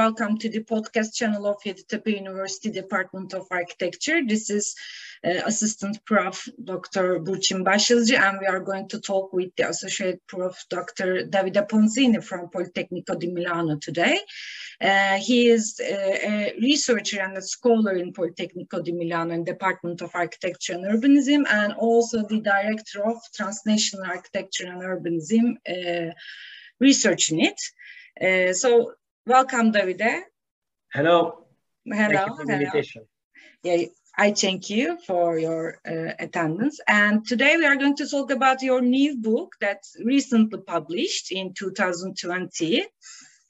welcome to the podcast channel of Yeditepe University Department of Architecture. This is uh, Assistant Prof. Dr. Burçin Başyazıcı, and we are going to talk with the Associate Prof. Dr. Davide Ponzini from Politecnico di Milano today. Uh, he is uh, a researcher and a scholar in Politecnico di Milano in Department of Architecture and Urbanism, and also the Director of Transnational Architecture and Urbanism uh, Research Unit. Uh, so welcome, Davide. Hello. Hello. Thank you for the hello. invitation. Yeah, I thank you for your uh, attendance. And today we are going to talk about your new book that's recently published in 2020.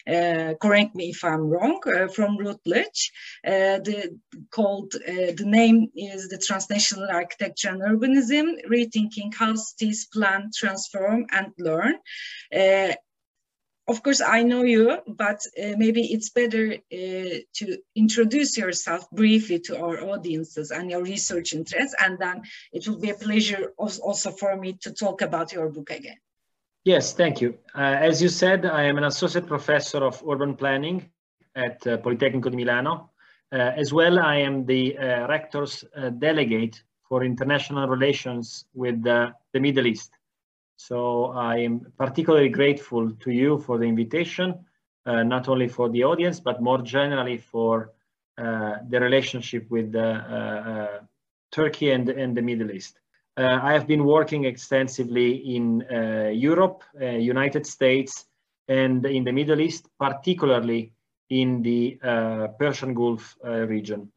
Uh, correct me if I'm wrong, uh, from Routledge. Uh, the called uh, the name is the Transnational Architecture and Urbanism: Rethinking How Cities Plan, Transform, and Learn. Of course, I know you, but uh, maybe it's better uh, to introduce yourself briefly to our audiences and your research interests, and then it will be a pleasure also for me to talk about your book again. Yes, thank you. Uh, as you said, I am an associate professor of urban planning at uh, Politecnico di Milano. Uh, as well, I am the uh, rector's delegate for international relations with the Middle East. So I am particularly grateful to you for the invitation, uh, not only for the audience, but more generally for uh, the relationship with uh, uh Turkey and, and the Middle East. Uh, I have been working extensively in uh, Europe, United States, and in the Middle East, particularly in the Persian Gulf region.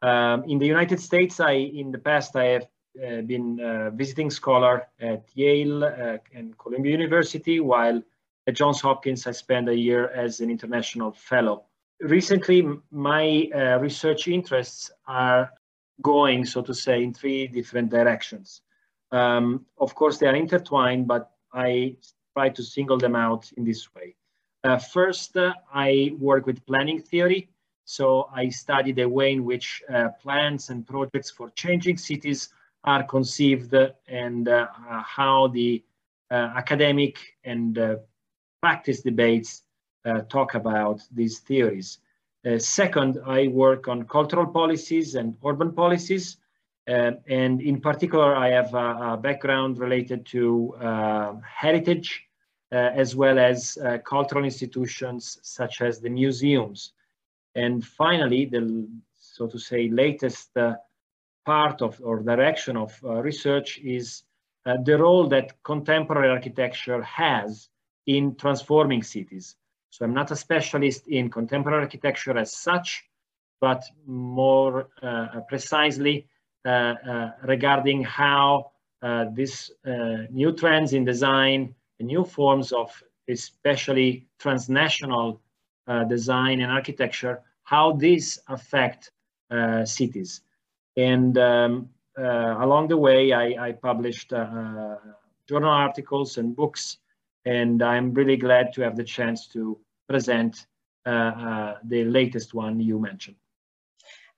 Um, in the United States, I in the past I have uh, been a visiting scholar at Yale uh, and Columbia University, while at Johns Hopkins I spent a year as an international fellow. Recently, my uh, research interests are going, so to say, in three different directions. Um, of course, they are intertwined, but I try to single them out in this way. Uh, first, uh, I work with planning theory. So I study the way in which uh, plans and projects for changing cities are conceived and uh, how the uh, academic and uh, practice debates talk about these theories. second, I work on cultural policies and urban policies. Uh, and in particular, I have a, a background related to uh, heritage uh, as well as cultural institutions such as the museums. And finally, the so to say latest part of or direction of uh, research is uh, the role that contemporary architecture has in transforming cities. So I'm not a specialist in contemporary architecture as such, but more uh, precisely uh, uh, regarding how uh, these new trends in design, new forms of especially transnational design and architecture, how these affect cities. And um, uh, along the way, I, I published uh, journal articles and books, and I'm really glad to have the chance to present uh, uh the latest one you mentioned.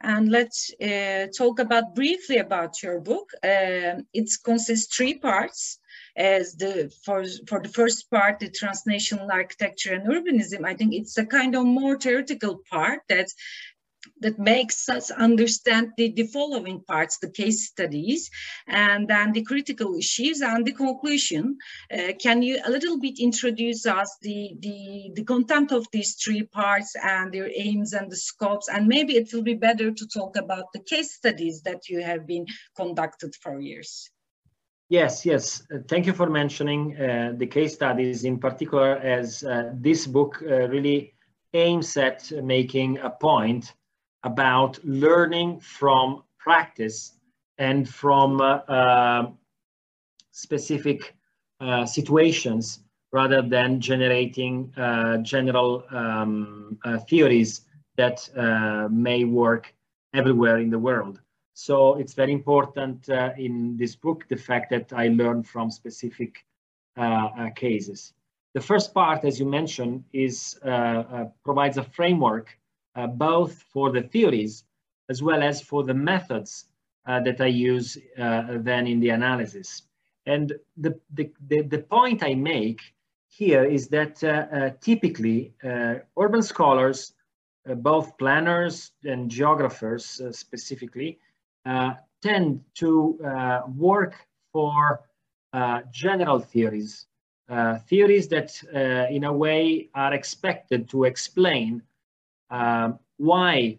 And let's uh, talk about briefly about your book. Um, it consists three parts as the for for the first part the transnational architecture and urbanism i think it's a kind of more theoretical part that that makes us understand the, the following parts, the case studies, and then the critical issues and the conclusion. Uh, can you a little bit introduce us the, the, the content of these three parts and their aims and the scopes? And maybe it will be better to talk about the case studies that you have been conducted for years. Yes, yes. Uh, thank you for mentioning uh, the case studies in particular as uh, this book uh, really aims at making a point about learning from practice and from uh, uh, specific uh, situations rather than generating uh, general um, uh, theories that uh, may work everywhere in the world. So it's very important in this book, the fact that I learn from specific cases. The first part, as you mentioned, is provides a framework uh, both for the theories as well as for the methods uh, that I use uh, then in the analysis. And the, the, the, the, point I make here is that typically urban scholars uh, both planners and geographers uh, specifically, uh, tend to uh, work for uh, general theories, theories that in a way are expected to explain um, why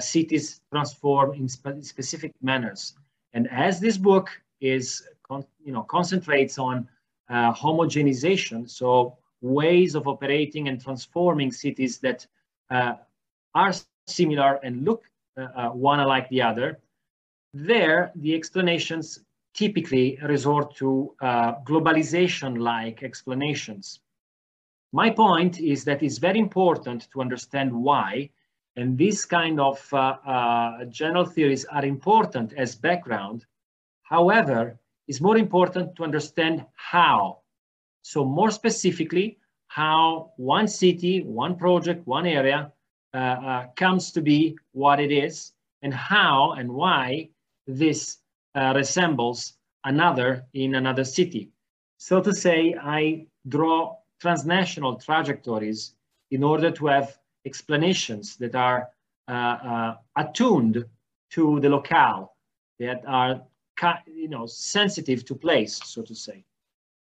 cities transform in spe specific manners. And as this book is, you know, concentrates on homogenization, so ways of operating and transforming cities that uh, are similar and look uh, uh, one like the other, there the explanations typically resort to uh, globalization-like explanations. My point is that it's very important to understand why, and these kind of uh, uh, general theories are important as background. However, it's more important to understand how. So more specifically, how one city, one project, one area uh, uh, comes to be what it is, and how and why this uh, resembles another in another city. So to say, I draw transnational trajectories in order to have explanations that are uh, uh, attuned to the locale, that are you know sensitive to place, so to say.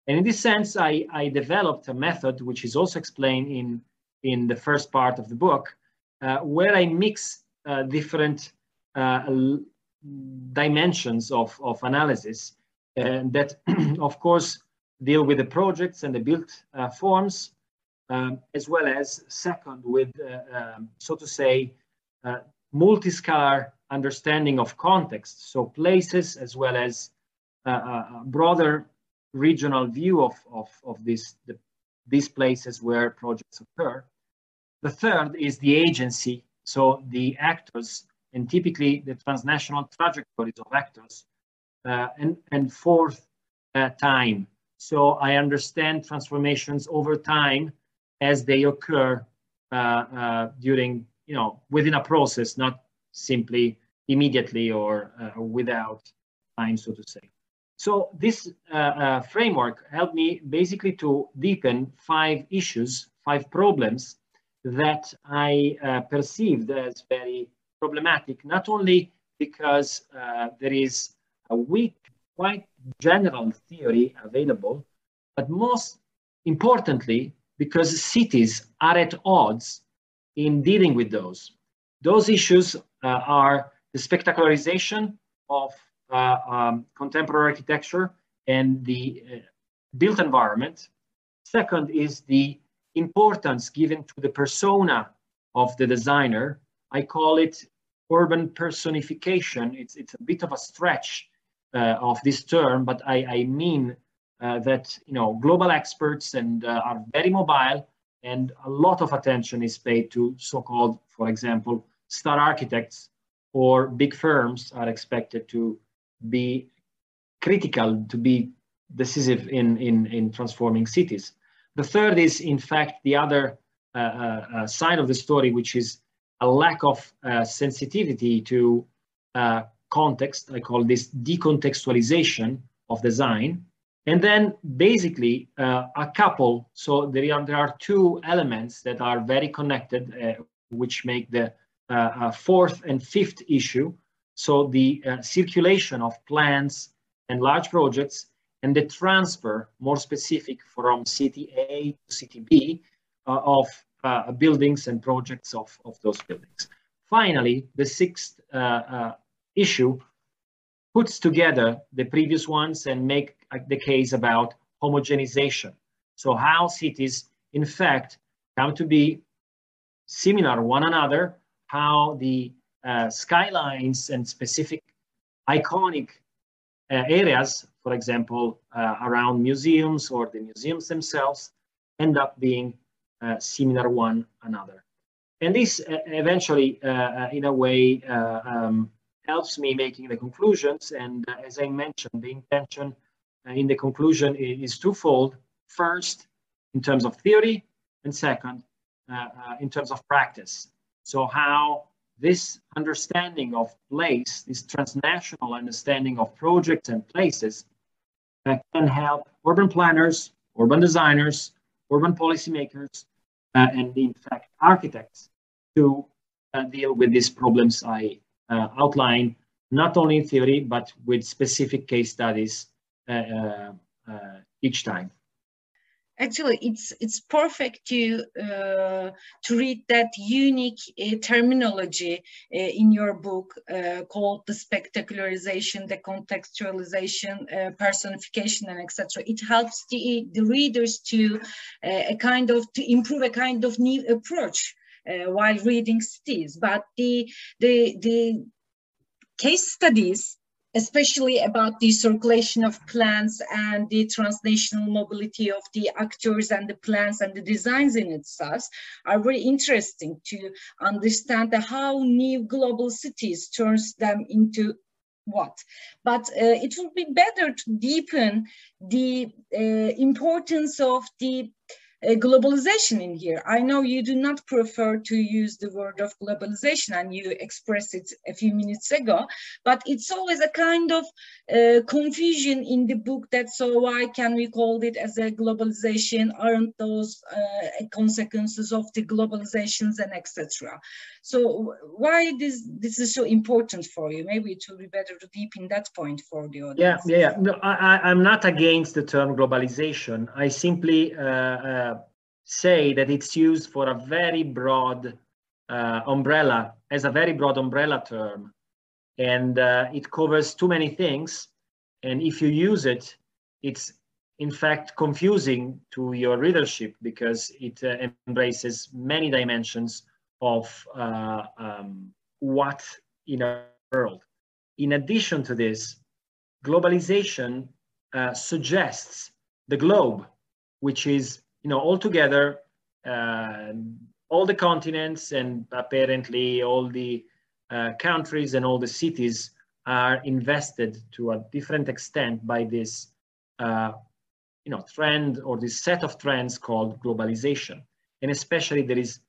And in this sense, I, I developed a method which is also explained in in the first part of the book, uh, where I mix uh, different uh, dimensions of, of analysis and that, of course, deal with the projects and the built uh, forms, um, as well as second with, uh, um, so to say, uh, multi-scalar understanding of context, so places as well as a broader regional view of, of, of this, the, these places where projects occur. The third is the agency, so the actors, and typically the transnational trajectories of actors. Uh, and, and fourth, uh, time. So I understand transformations over time as they occur uh, uh during, you know, within a process, not simply immediately or uh, without time, so to say. So this uh, framework helped me basically to deepen five issues, five problems that I uh, perceived as very problematic, not only because uh, there is a weak, quite general theory available, but most importantly, because cities are at odds in dealing with those. Those issues uh, are the spectacularization of uh, um, contemporary architecture and the uh, built environment. Second is the importance given to the persona of the designer. I call it urban personification. It's, it's a bit of a stretch of this term, but I, I mean uh, that you know global experts and uh, are very mobile, and a lot of attention is paid to so-called, for example, star architects or big firms are expected to be critical, to be decisive in, in, in transforming cities. The third is, in fact, the other uh, uh, uh, side of the story, which is a lack of uh, sensitivity to uh, context. I call this decontextualization of design. And then basically uh, a couple, so there are, there are two elements that are very connected, which make the fourth and fifth issue. So the circulation of plans and large projects and the transfer, more specific from city A to city B, uh, of uh, buildings and projects of, of those buildings. Finally, the sixth uh, uh issue puts together the previous ones and make uh, the case about homogenization. So how cities, in fact, come to be similar one another, how the uh, skylines and specific iconic areas for example, uh, around museums or the museums themselves, end up being uh, similar one another. And this uh, eventually, uh, in a way, uh, um, helps me making the conclusions. And uh, as I mentioned, the intention uh, in the conclusion is twofold. First, in terms of theory, and second, uh, in terms of practice. So how this understanding of place, this transnational understanding of projects and places can help urban planners, urban designers, urban policymakers, uh, and in fact architects to deal with these problems I outline, not only in theory, but with specific case studies each time. Actually it's it's perfect to uh, to read that unique uh, terminology uh, in your book uh, called the spectacularization the contextualization uh, personification and etc it helps the, the readers to uh, a kind of to improve a kind of new approach while reading cities but the the the case studies especially about the circulation of plans and the transnational mobility of the actors and the plans and the designs in itself are very interesting to understand how new global cities turns them into what. But uh, it would be better to deepen the uh, importance of the globalization in here. I know you do not prefer to use the word of globalization and you expressed it a few minutes ago, but it's always a kind of uh, confusion in the book that so why can we call it as a globalization? Aren't those uh, consequences of the globalizations and etc. So why this this is so important for you? Maybe it will be better to deepen that point for the audience. Yeah, yeah, yeah. No, I, I'm not against the term globalization. I simply uh, uh say that it's used for a very broad uh, umbrella, as a very broad umbrella term. And uh, it covers too many things. And if you use it, it's in fact confusing to your readership because it uh, embraces many dimensions of uh, um, what in a world. In addition to this, globalization uh, suggests the globe, which is you know, altogether, uh, all the continents and apparently all the uh, countries and all the cities are invested to a different extent by this, uh, you know, trend or this set of trends called globalization. And especially there is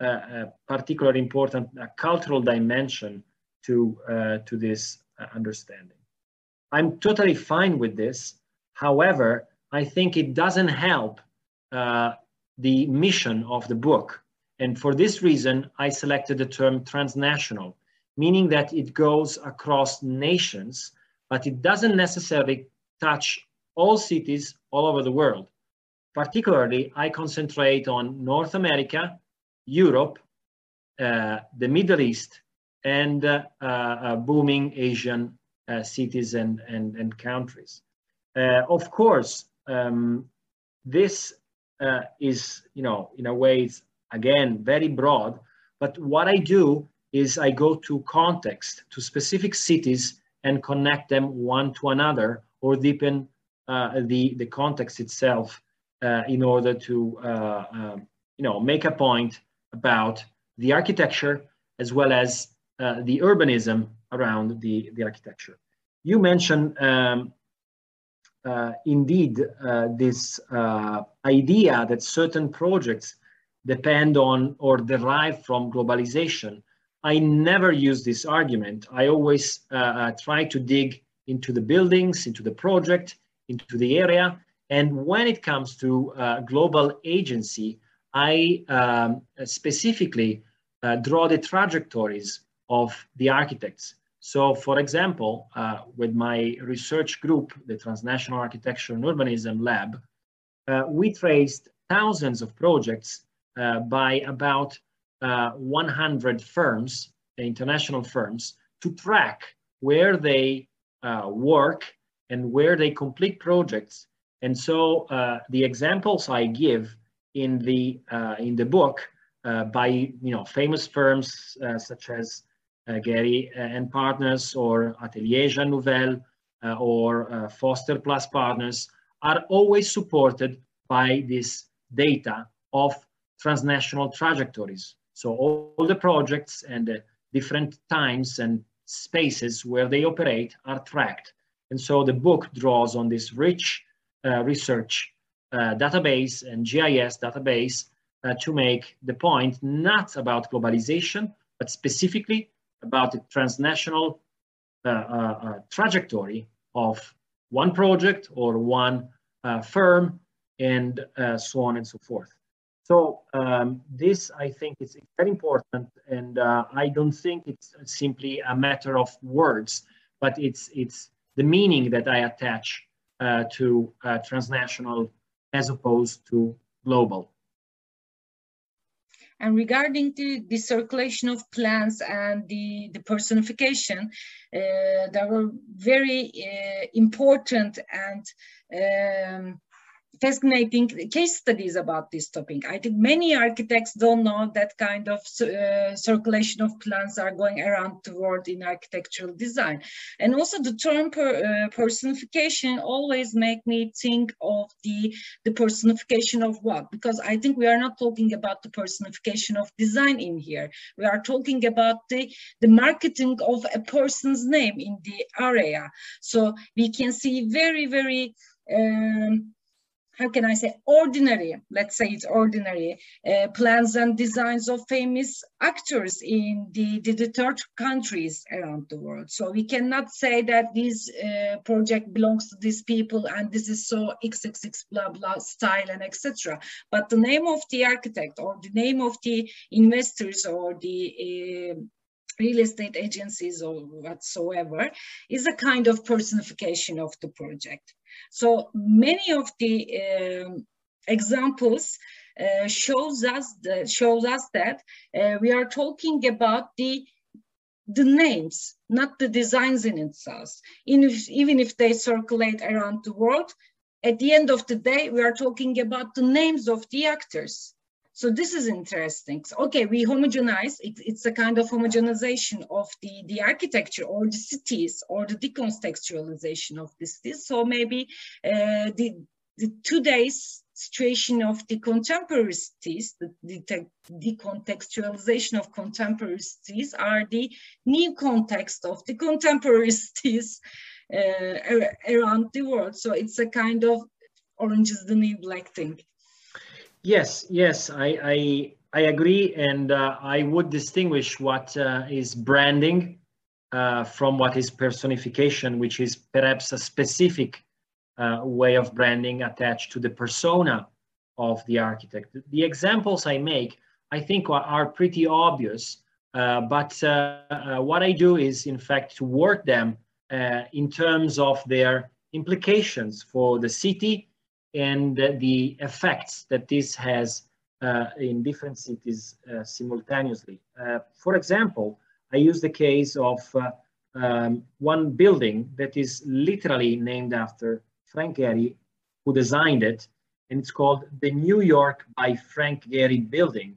a, a particularly important a cultural dimension to, uh, to this uh, understanding. I'm totally fine with this. However, I think it doesn't help uh, the mission of the book. And for this reason, I selected the term transnational, meaning that it goes across nations, but it doesn't necessarily touch all cities all over the world. Particularly, I concentrate on North America, Europe, uh, the Middle East, and uh, uh, booming Asian uh, cities and, and, and countries. Uh, of course, um, this uh, is, you know, in a way, it's again very broad. But what I do is I go to context, to specific cities, and connect them one to another, or deepen uh, the the context itself uh, in order to, uh, um, you know, make a point about the architecture as well as uh, the urbanism around the the architecture. You mentioned um, indeed uh, this uh, idea that certain projects depend on or derive from globalization. I never use this argument. I always uh, uh, try to dig into the buildings, into the project, into the area. And when it comes to uh, global agency, I um, specifically draw the trajectories of the architects so for example, uh, with my research group, the Transnational Architecture and Urbanism Lab, uh, we traced thousands of projects uh, by about uh, 100 firms, international firms, to track where they uh, work and where they complete projects. And so uh, the examples I give in the, in the book by you know, famous firms such as uh, Gehry uh, and Partners or Atelier Jean Nouvel uh, or Foster Plus Partners are always supported by this data of transnational trajectories. So all, all the projects and the different times and spaces where they operate are tracked. And so the book draws on this rich uh, research uh, database and GIS database uh, to make the point not about globalization, but specifically about the transnational uh, uh, uh, trajectory of one project or one firm and so on and so forth. So um, this, I think, is very important, and uh, I don't think it's simply a matter of words, but it's it's the meaning that I attach uh, to uh, transnational as opposed to global. And regarding the, the circulation of plans and the, the personification, uh, there were very uh, important and um, fascinating case studies about this topic. I think many architects don't know that kind of uh, circulation of plans are going around the world in architectural design. And also the term per, uh, personification always make me think of the, the personification of what? Because I think we are not talking about the personification of design in here. We are talking about the, the marketing of a person's name in the area. So we can see very, very um, how can I say, ordinary, let's say it's ordinary, uh, plans and designs of famous actors in the, the, the, third countries around the world. So we cannot say that this uh, project belongs to these people and this is so XXX blah blah style and etc. But the name of the architect or the name of the investors or the uh, real estate agencies or whatsoever is a kind of personification of the project. So many of the um, examples uh, shows us that, shows us that uh, we are talking about the the names, not the designs in itself. In if, even if they circulate around the world, at the end of the day, we are talking about the names of the actors. So this is interesting. So, okay, we homogenize, it, it's a kind of homogenization of the, the architecture or the cities or the decontextualization of the cities. So maybe uh, the, the today's situation of the contemporary cities, the, the decontextualization of contemporary cities are the new context of the contemporary cities uh, around the world. So it's a kind of orange is the new black thing. Yes, yes, I I, I agree, and uh, I would distinguish what uh, is branding uh, from what is personification, which is perhaps a specific uh, way of branding attached to the persona of the architect. The examples I make, I think, are, are pretty obvious, uh, but uh, what I do is, in fact, to work them in terms of their implications for the city and the effects that this has uh, in different cities uh, simultaneously. Uh, for example, I use the case of um, one building that is literally named after Frank Gehry, who designed it, and it's called the New York by Frank Gehry building.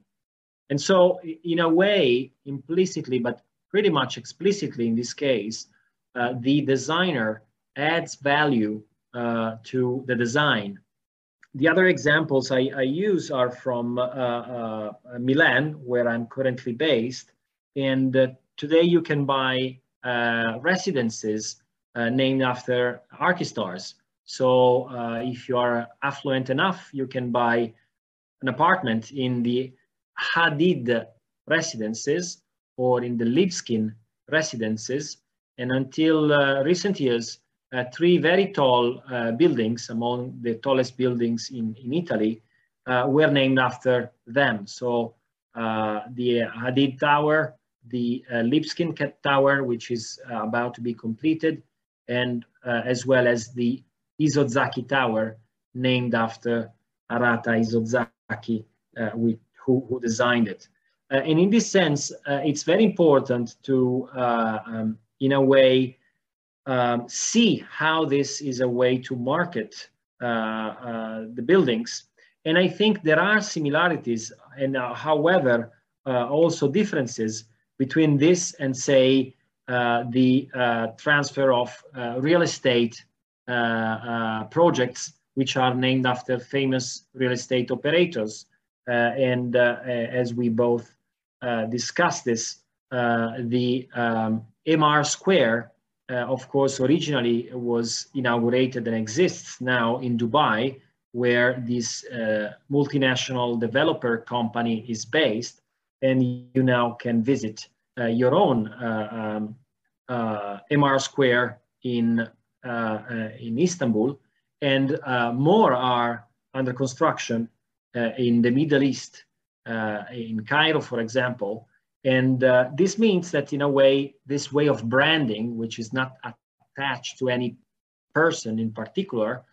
And so, in a way, implicitly, but pretty much explicitly in this case, uh, the designer adds value uh, to the design the other examples I, I use are from uh, uh, Milan, where I'm currently based. And uh, today you can buy uh, residences uh, named after Archistars. So uh, if you are affluent enough, you can buy an apartment in the Hadid residences or in the Libeskind residences. And until recent years, uh, three very tall uh, buildings, among the tallest buildings in, in Italy, uh, were named after them. So the Hadid Tower, the Libeskind Tower, which is about to be completed, and as well as the Isozaki Tower, named after Arata Isozaki, uh, who, who, designed it. Uh, and in this sense, uh, it's very important to, um, in a way, um, see how this is a way to market uh, uh, the buildings. And I think there are similarities and uh, however, uh, also differences between this and say uh, the uh, transfer of real estate projects which are named after famous real estate operators. and as we both discussed this, the um, Emaar Square of course, originally was inaugurated and exists now in Dubai, where this uh, multinational developer company is based, and you now can visit uh, your own uh, um, uh, Emaar Square in uh, in Istanbul, and more are under construction in the Middle East, in Cairo, for example. And this means that in a way, this way of branding, which is not attached to any person in particular,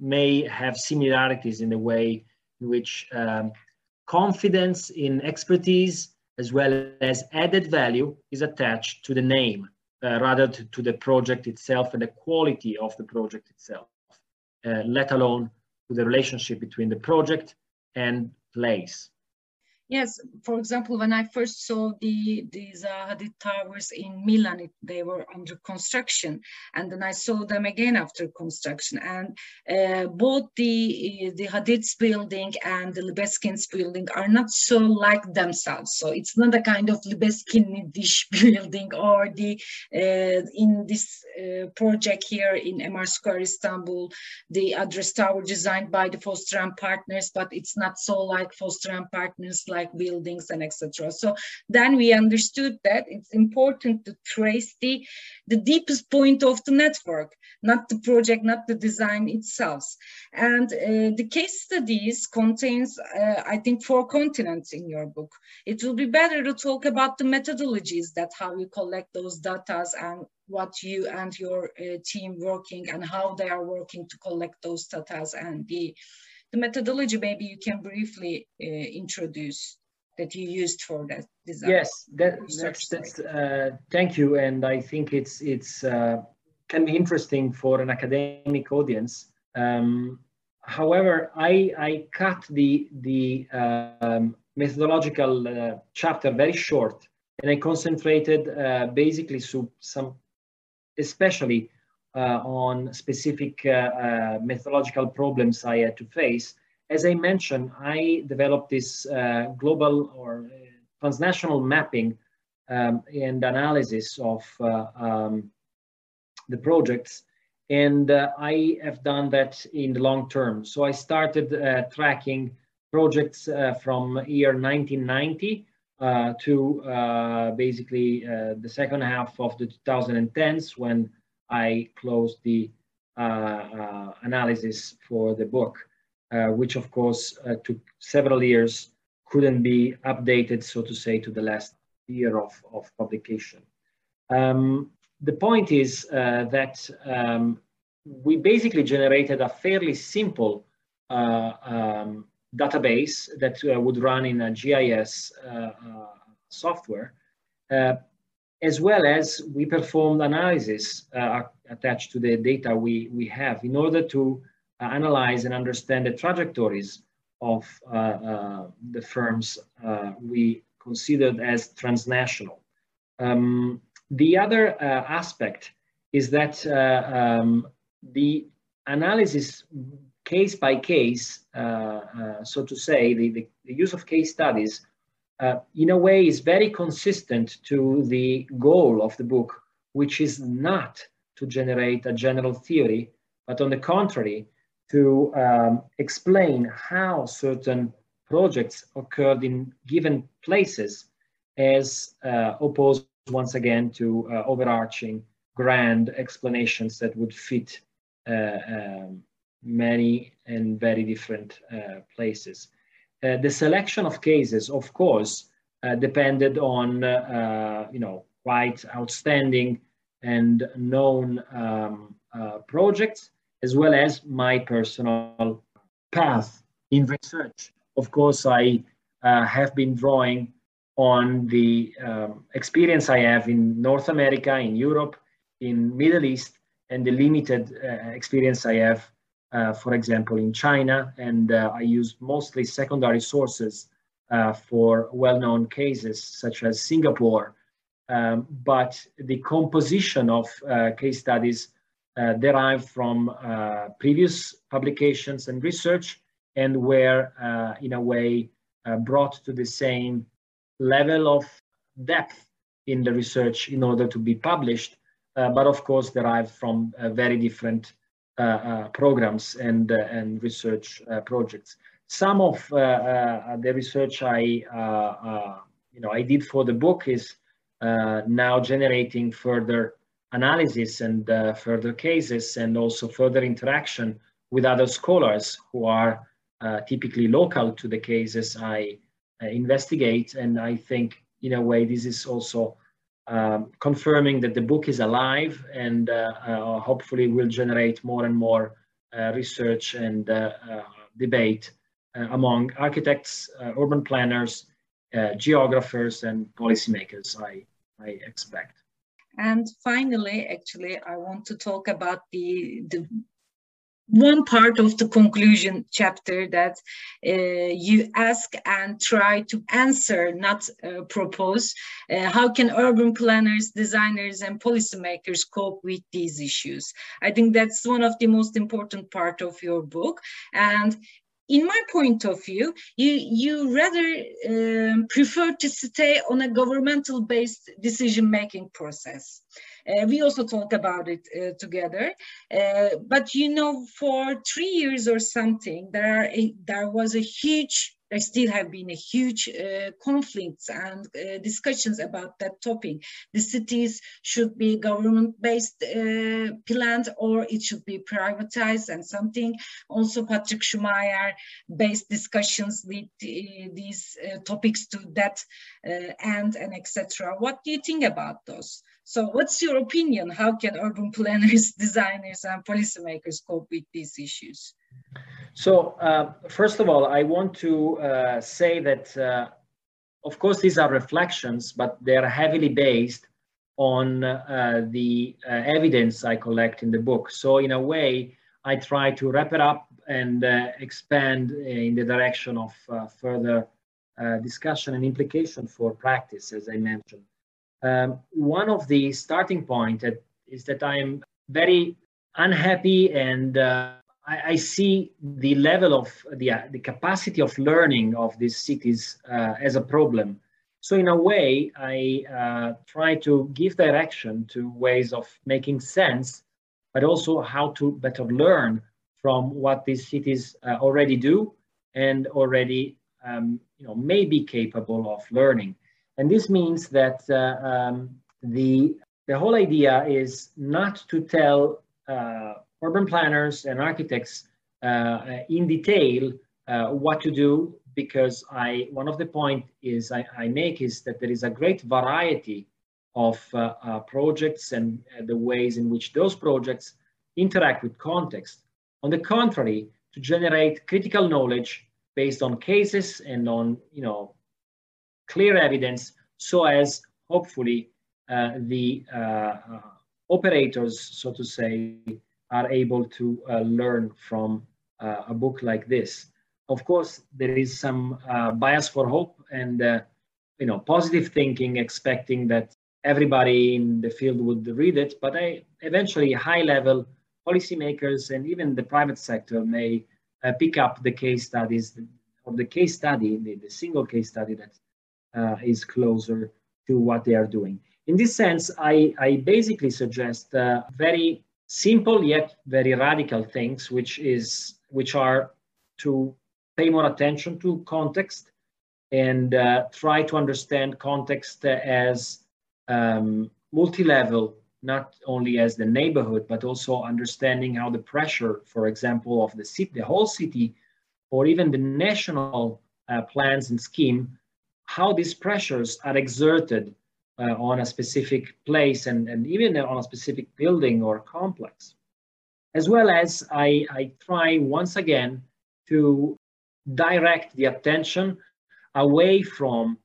may have similarities in the way in which um, confidence in expertise as well as added value is attached to the name uh, rather to, to, the project itself and the quality of the project itself, uh, let alone to the relationship between the project and place. Yes, for example, when I first saw the these uh, towers in Milan, it, they were under construction, and then I saw them again after construction. And uh, both the the Hadid's building and the Libeskind's building are not so like themselves. So it's not a kind of Libeskin dish building or the uh, in this uh, project here in Emaar Square, Istanbul, the address tower designed by the Foster and Partners, but it's not so like Foster and Partners like buildings and etc. So then we understood that it's important to trace the, the deepest point of the network, not the project, not the design itself. And uh, the case studies contains, uh, I think, four continents in your book. It will be better to talk about the methodologies that how you collect those data and what you and your uh, team working and how they are working to collect those data and the the methodology maybe you can briefly uh, introduce that you used for that design. Yes, that, that's, that's uh, thank you. And I think it's, it's uh, can be interesting for an academic audience. Um, however, I, I cut the, the um, methodological uh, chapter very short and I concentrated uh, basically so some, especially on specific uh, methodological problems I had to face as I mentioned, I developed this uh, global or uh, transnational mapping um, and analysis of uh, um, the projects. And uh, I have done that in the long term. So I started uh, tracking projects uh, from year 1990 to basically the second half of the 2010s when I closed the analysis for the book. Uh, which of course uh, took several years, couldn't be updated, so to say, to the last year of, of publication. Um, the point is uh, that um, we basically generated a fairly simple uh, um, database that uh, would run in a GIS uh, software, as well as we performed analysis attached to the data we, we have in order to uh, analyze and understand the trajectories of uh, uh, the firms we considered as transnational. Um, the other aspect is that um, the analysis case by case, uh, uh, so to say, the, the, the, use of case studies, uh, in a way is very consistent to the goal of the book, which is not to generate a general theory, but on the contrary, to um, explain how certain projects occurred in given places as uh, opposed once again to uh, overarching grand explanations that would fit uh, um, many and very different uh, places. Uh, the selection of cases, of course, uh, depended on, you know, quite outstanding and known um, projects as well as my personal path in research. Of course, I uh, have been drawing on the um, experience I have in North America, in Europe, in Middle East, and the limited uh, experience I have, uh, for example, in China. And uh, I use mostly secondary sources uh, for well-known cases such as Singapore. Um, but the composition of uh, case studies uh, derived from uh, previous publications and research and were uh, in a way brought to the same level of depth in the research in order to be published, but of course derived from very different programs and, and research projects. Some of the research I you know I did for the book is uh, now generating further analysis and uh, further cases and also further interaction with other scholars who are uh, typically local to the cases I uh, investigate. And I think, in a way, this is also um, confirming that the book is alive and uh, uh, hopefully will generate more and more uh, research and debate among architects, urban planners, geographers, and policymakers, I, I expect. And finally, actually, I want to talk about the, the one part of the conclusion chapter that uh, you ask and try to answer, not uh, propose. Uh, how can urban planners, designers, and policymakers cope with these issues? I think that's one of the most important part of your book. And in my point of view, you, you rather um, prefer to stay on a governmental based decision making process. Uh, we also talk about it uh, together. Uh, but you know, for three years or something, there, are a, there was a huge there still have been a huge uh, conflicts and uh, discussions about that topic. The cities should be government-based uh, planned or it should be privatized and something. Also Patrick Schumacher based discussions with these topics to that end and etc. What do you think about those? So what's your opinion? How can urban planners, designers and policymakers cope with these issues? So uh, first of all, I want to uh, say that, uh, of course, these are reflections, but they are heavily based on uh, the uh, evidence I collect in the book. So in a way, I try to wrap it up and uh, expand in the direction of further discussion and implication for practice, as I mentioned. Um, one of the starting point is that I am very unhappy and I, I, see the level of the, uh, the capacity of learning of these cities uh, as a problem. So in a way, I uh, try to give direction to ways of making sense, but also how to better learn from what these cities uh, already do and already um, you know, may be capable of learning. And this means that uh, um, the, the whole idea is not to tell uh, urban planners and architects uh, in detail uh, what to do because I one of the point is I, I, make is that there is a great variety of uh, uh, projects and uh, the ways in which those projects interact with context. On the contrary, to generate critical knowledge based on cases and on you know clear evidence, so as hopefully uh, the operators, so to say, are able to uh, learn from uh, a book like this. Of course, there is some uh, bias for hope and you know positive thinking, expecting that everybody in the field would read it. But I, eventually, high-level policymakers and even the private sector may pick up the case studies or the case study, the, the single case study that uh, is closer to what they are doing. In this sense, I, I basically suggest uh, very simple yet very radical things, which is which are to pay more attention to context and uh, try to understand context as um, multi-level, not only as the neighborhood, but also understanding how the pressure, for example, of the city, the whole city, or even the national uh, plans and scheme, how these pressures are exerted uh, on a specific place and, and even on a specific building or complex. As well as I, I try once again to direct the attention away from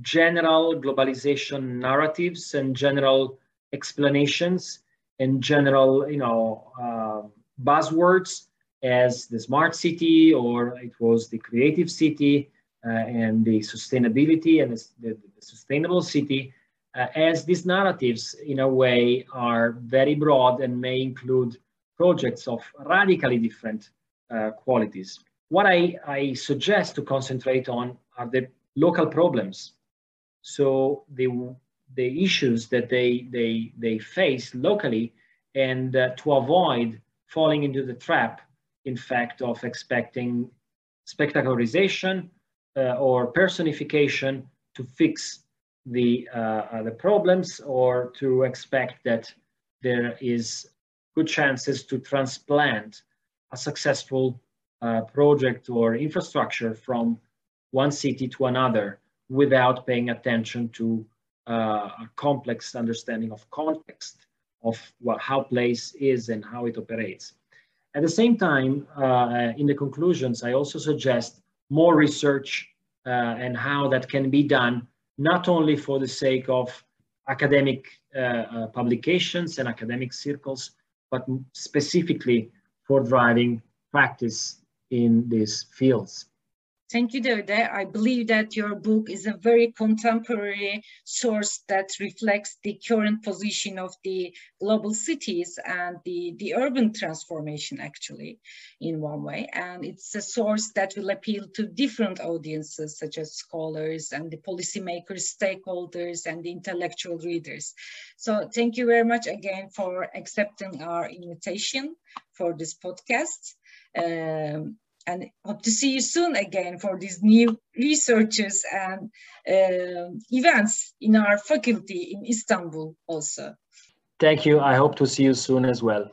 general globalization narratives and general explanations and general you know uh, buzzwords as the smart city or it was the creative city and the sustainability and the, the sustainable city, uh, as these narratives, in a way, are very broad and may include projects of radically different uh, qualities. What I, I suggest to concentrate on are the local problems. So the, the issues that they, they, they face locally and uh, to avoid falling into the trap, in fact, of expecting spectacularization uh, or personification to fix the uh, uh, the problems or to expect that there is good chances to transplant a successful uh, project or infrastructure from one city to another without paying attention to uh, a complex understanding of context of what, how place is and how it operates. At the same time, uh, in the conclusions, I also suggest more research uh, and how that can be done, not only for the sake of academic uh, uh, publications and academic circles, but specifically for driving practice in these fields. Thank you, David. I believe that your book is a very contemporary source that reflects the current position of the global cities and the, the urban transformation, actually, in one way. And it's a source that will appeal to different audiences, such as scholars and the policymakers, stakeholders, and the intellectual readers. So thank you very much again for accepting our invitation for this podcast. Um, and hope to see you soon again for these new researches and uh, events in our faculty in Istanbul also. Thank you. I hope to see you soon as well.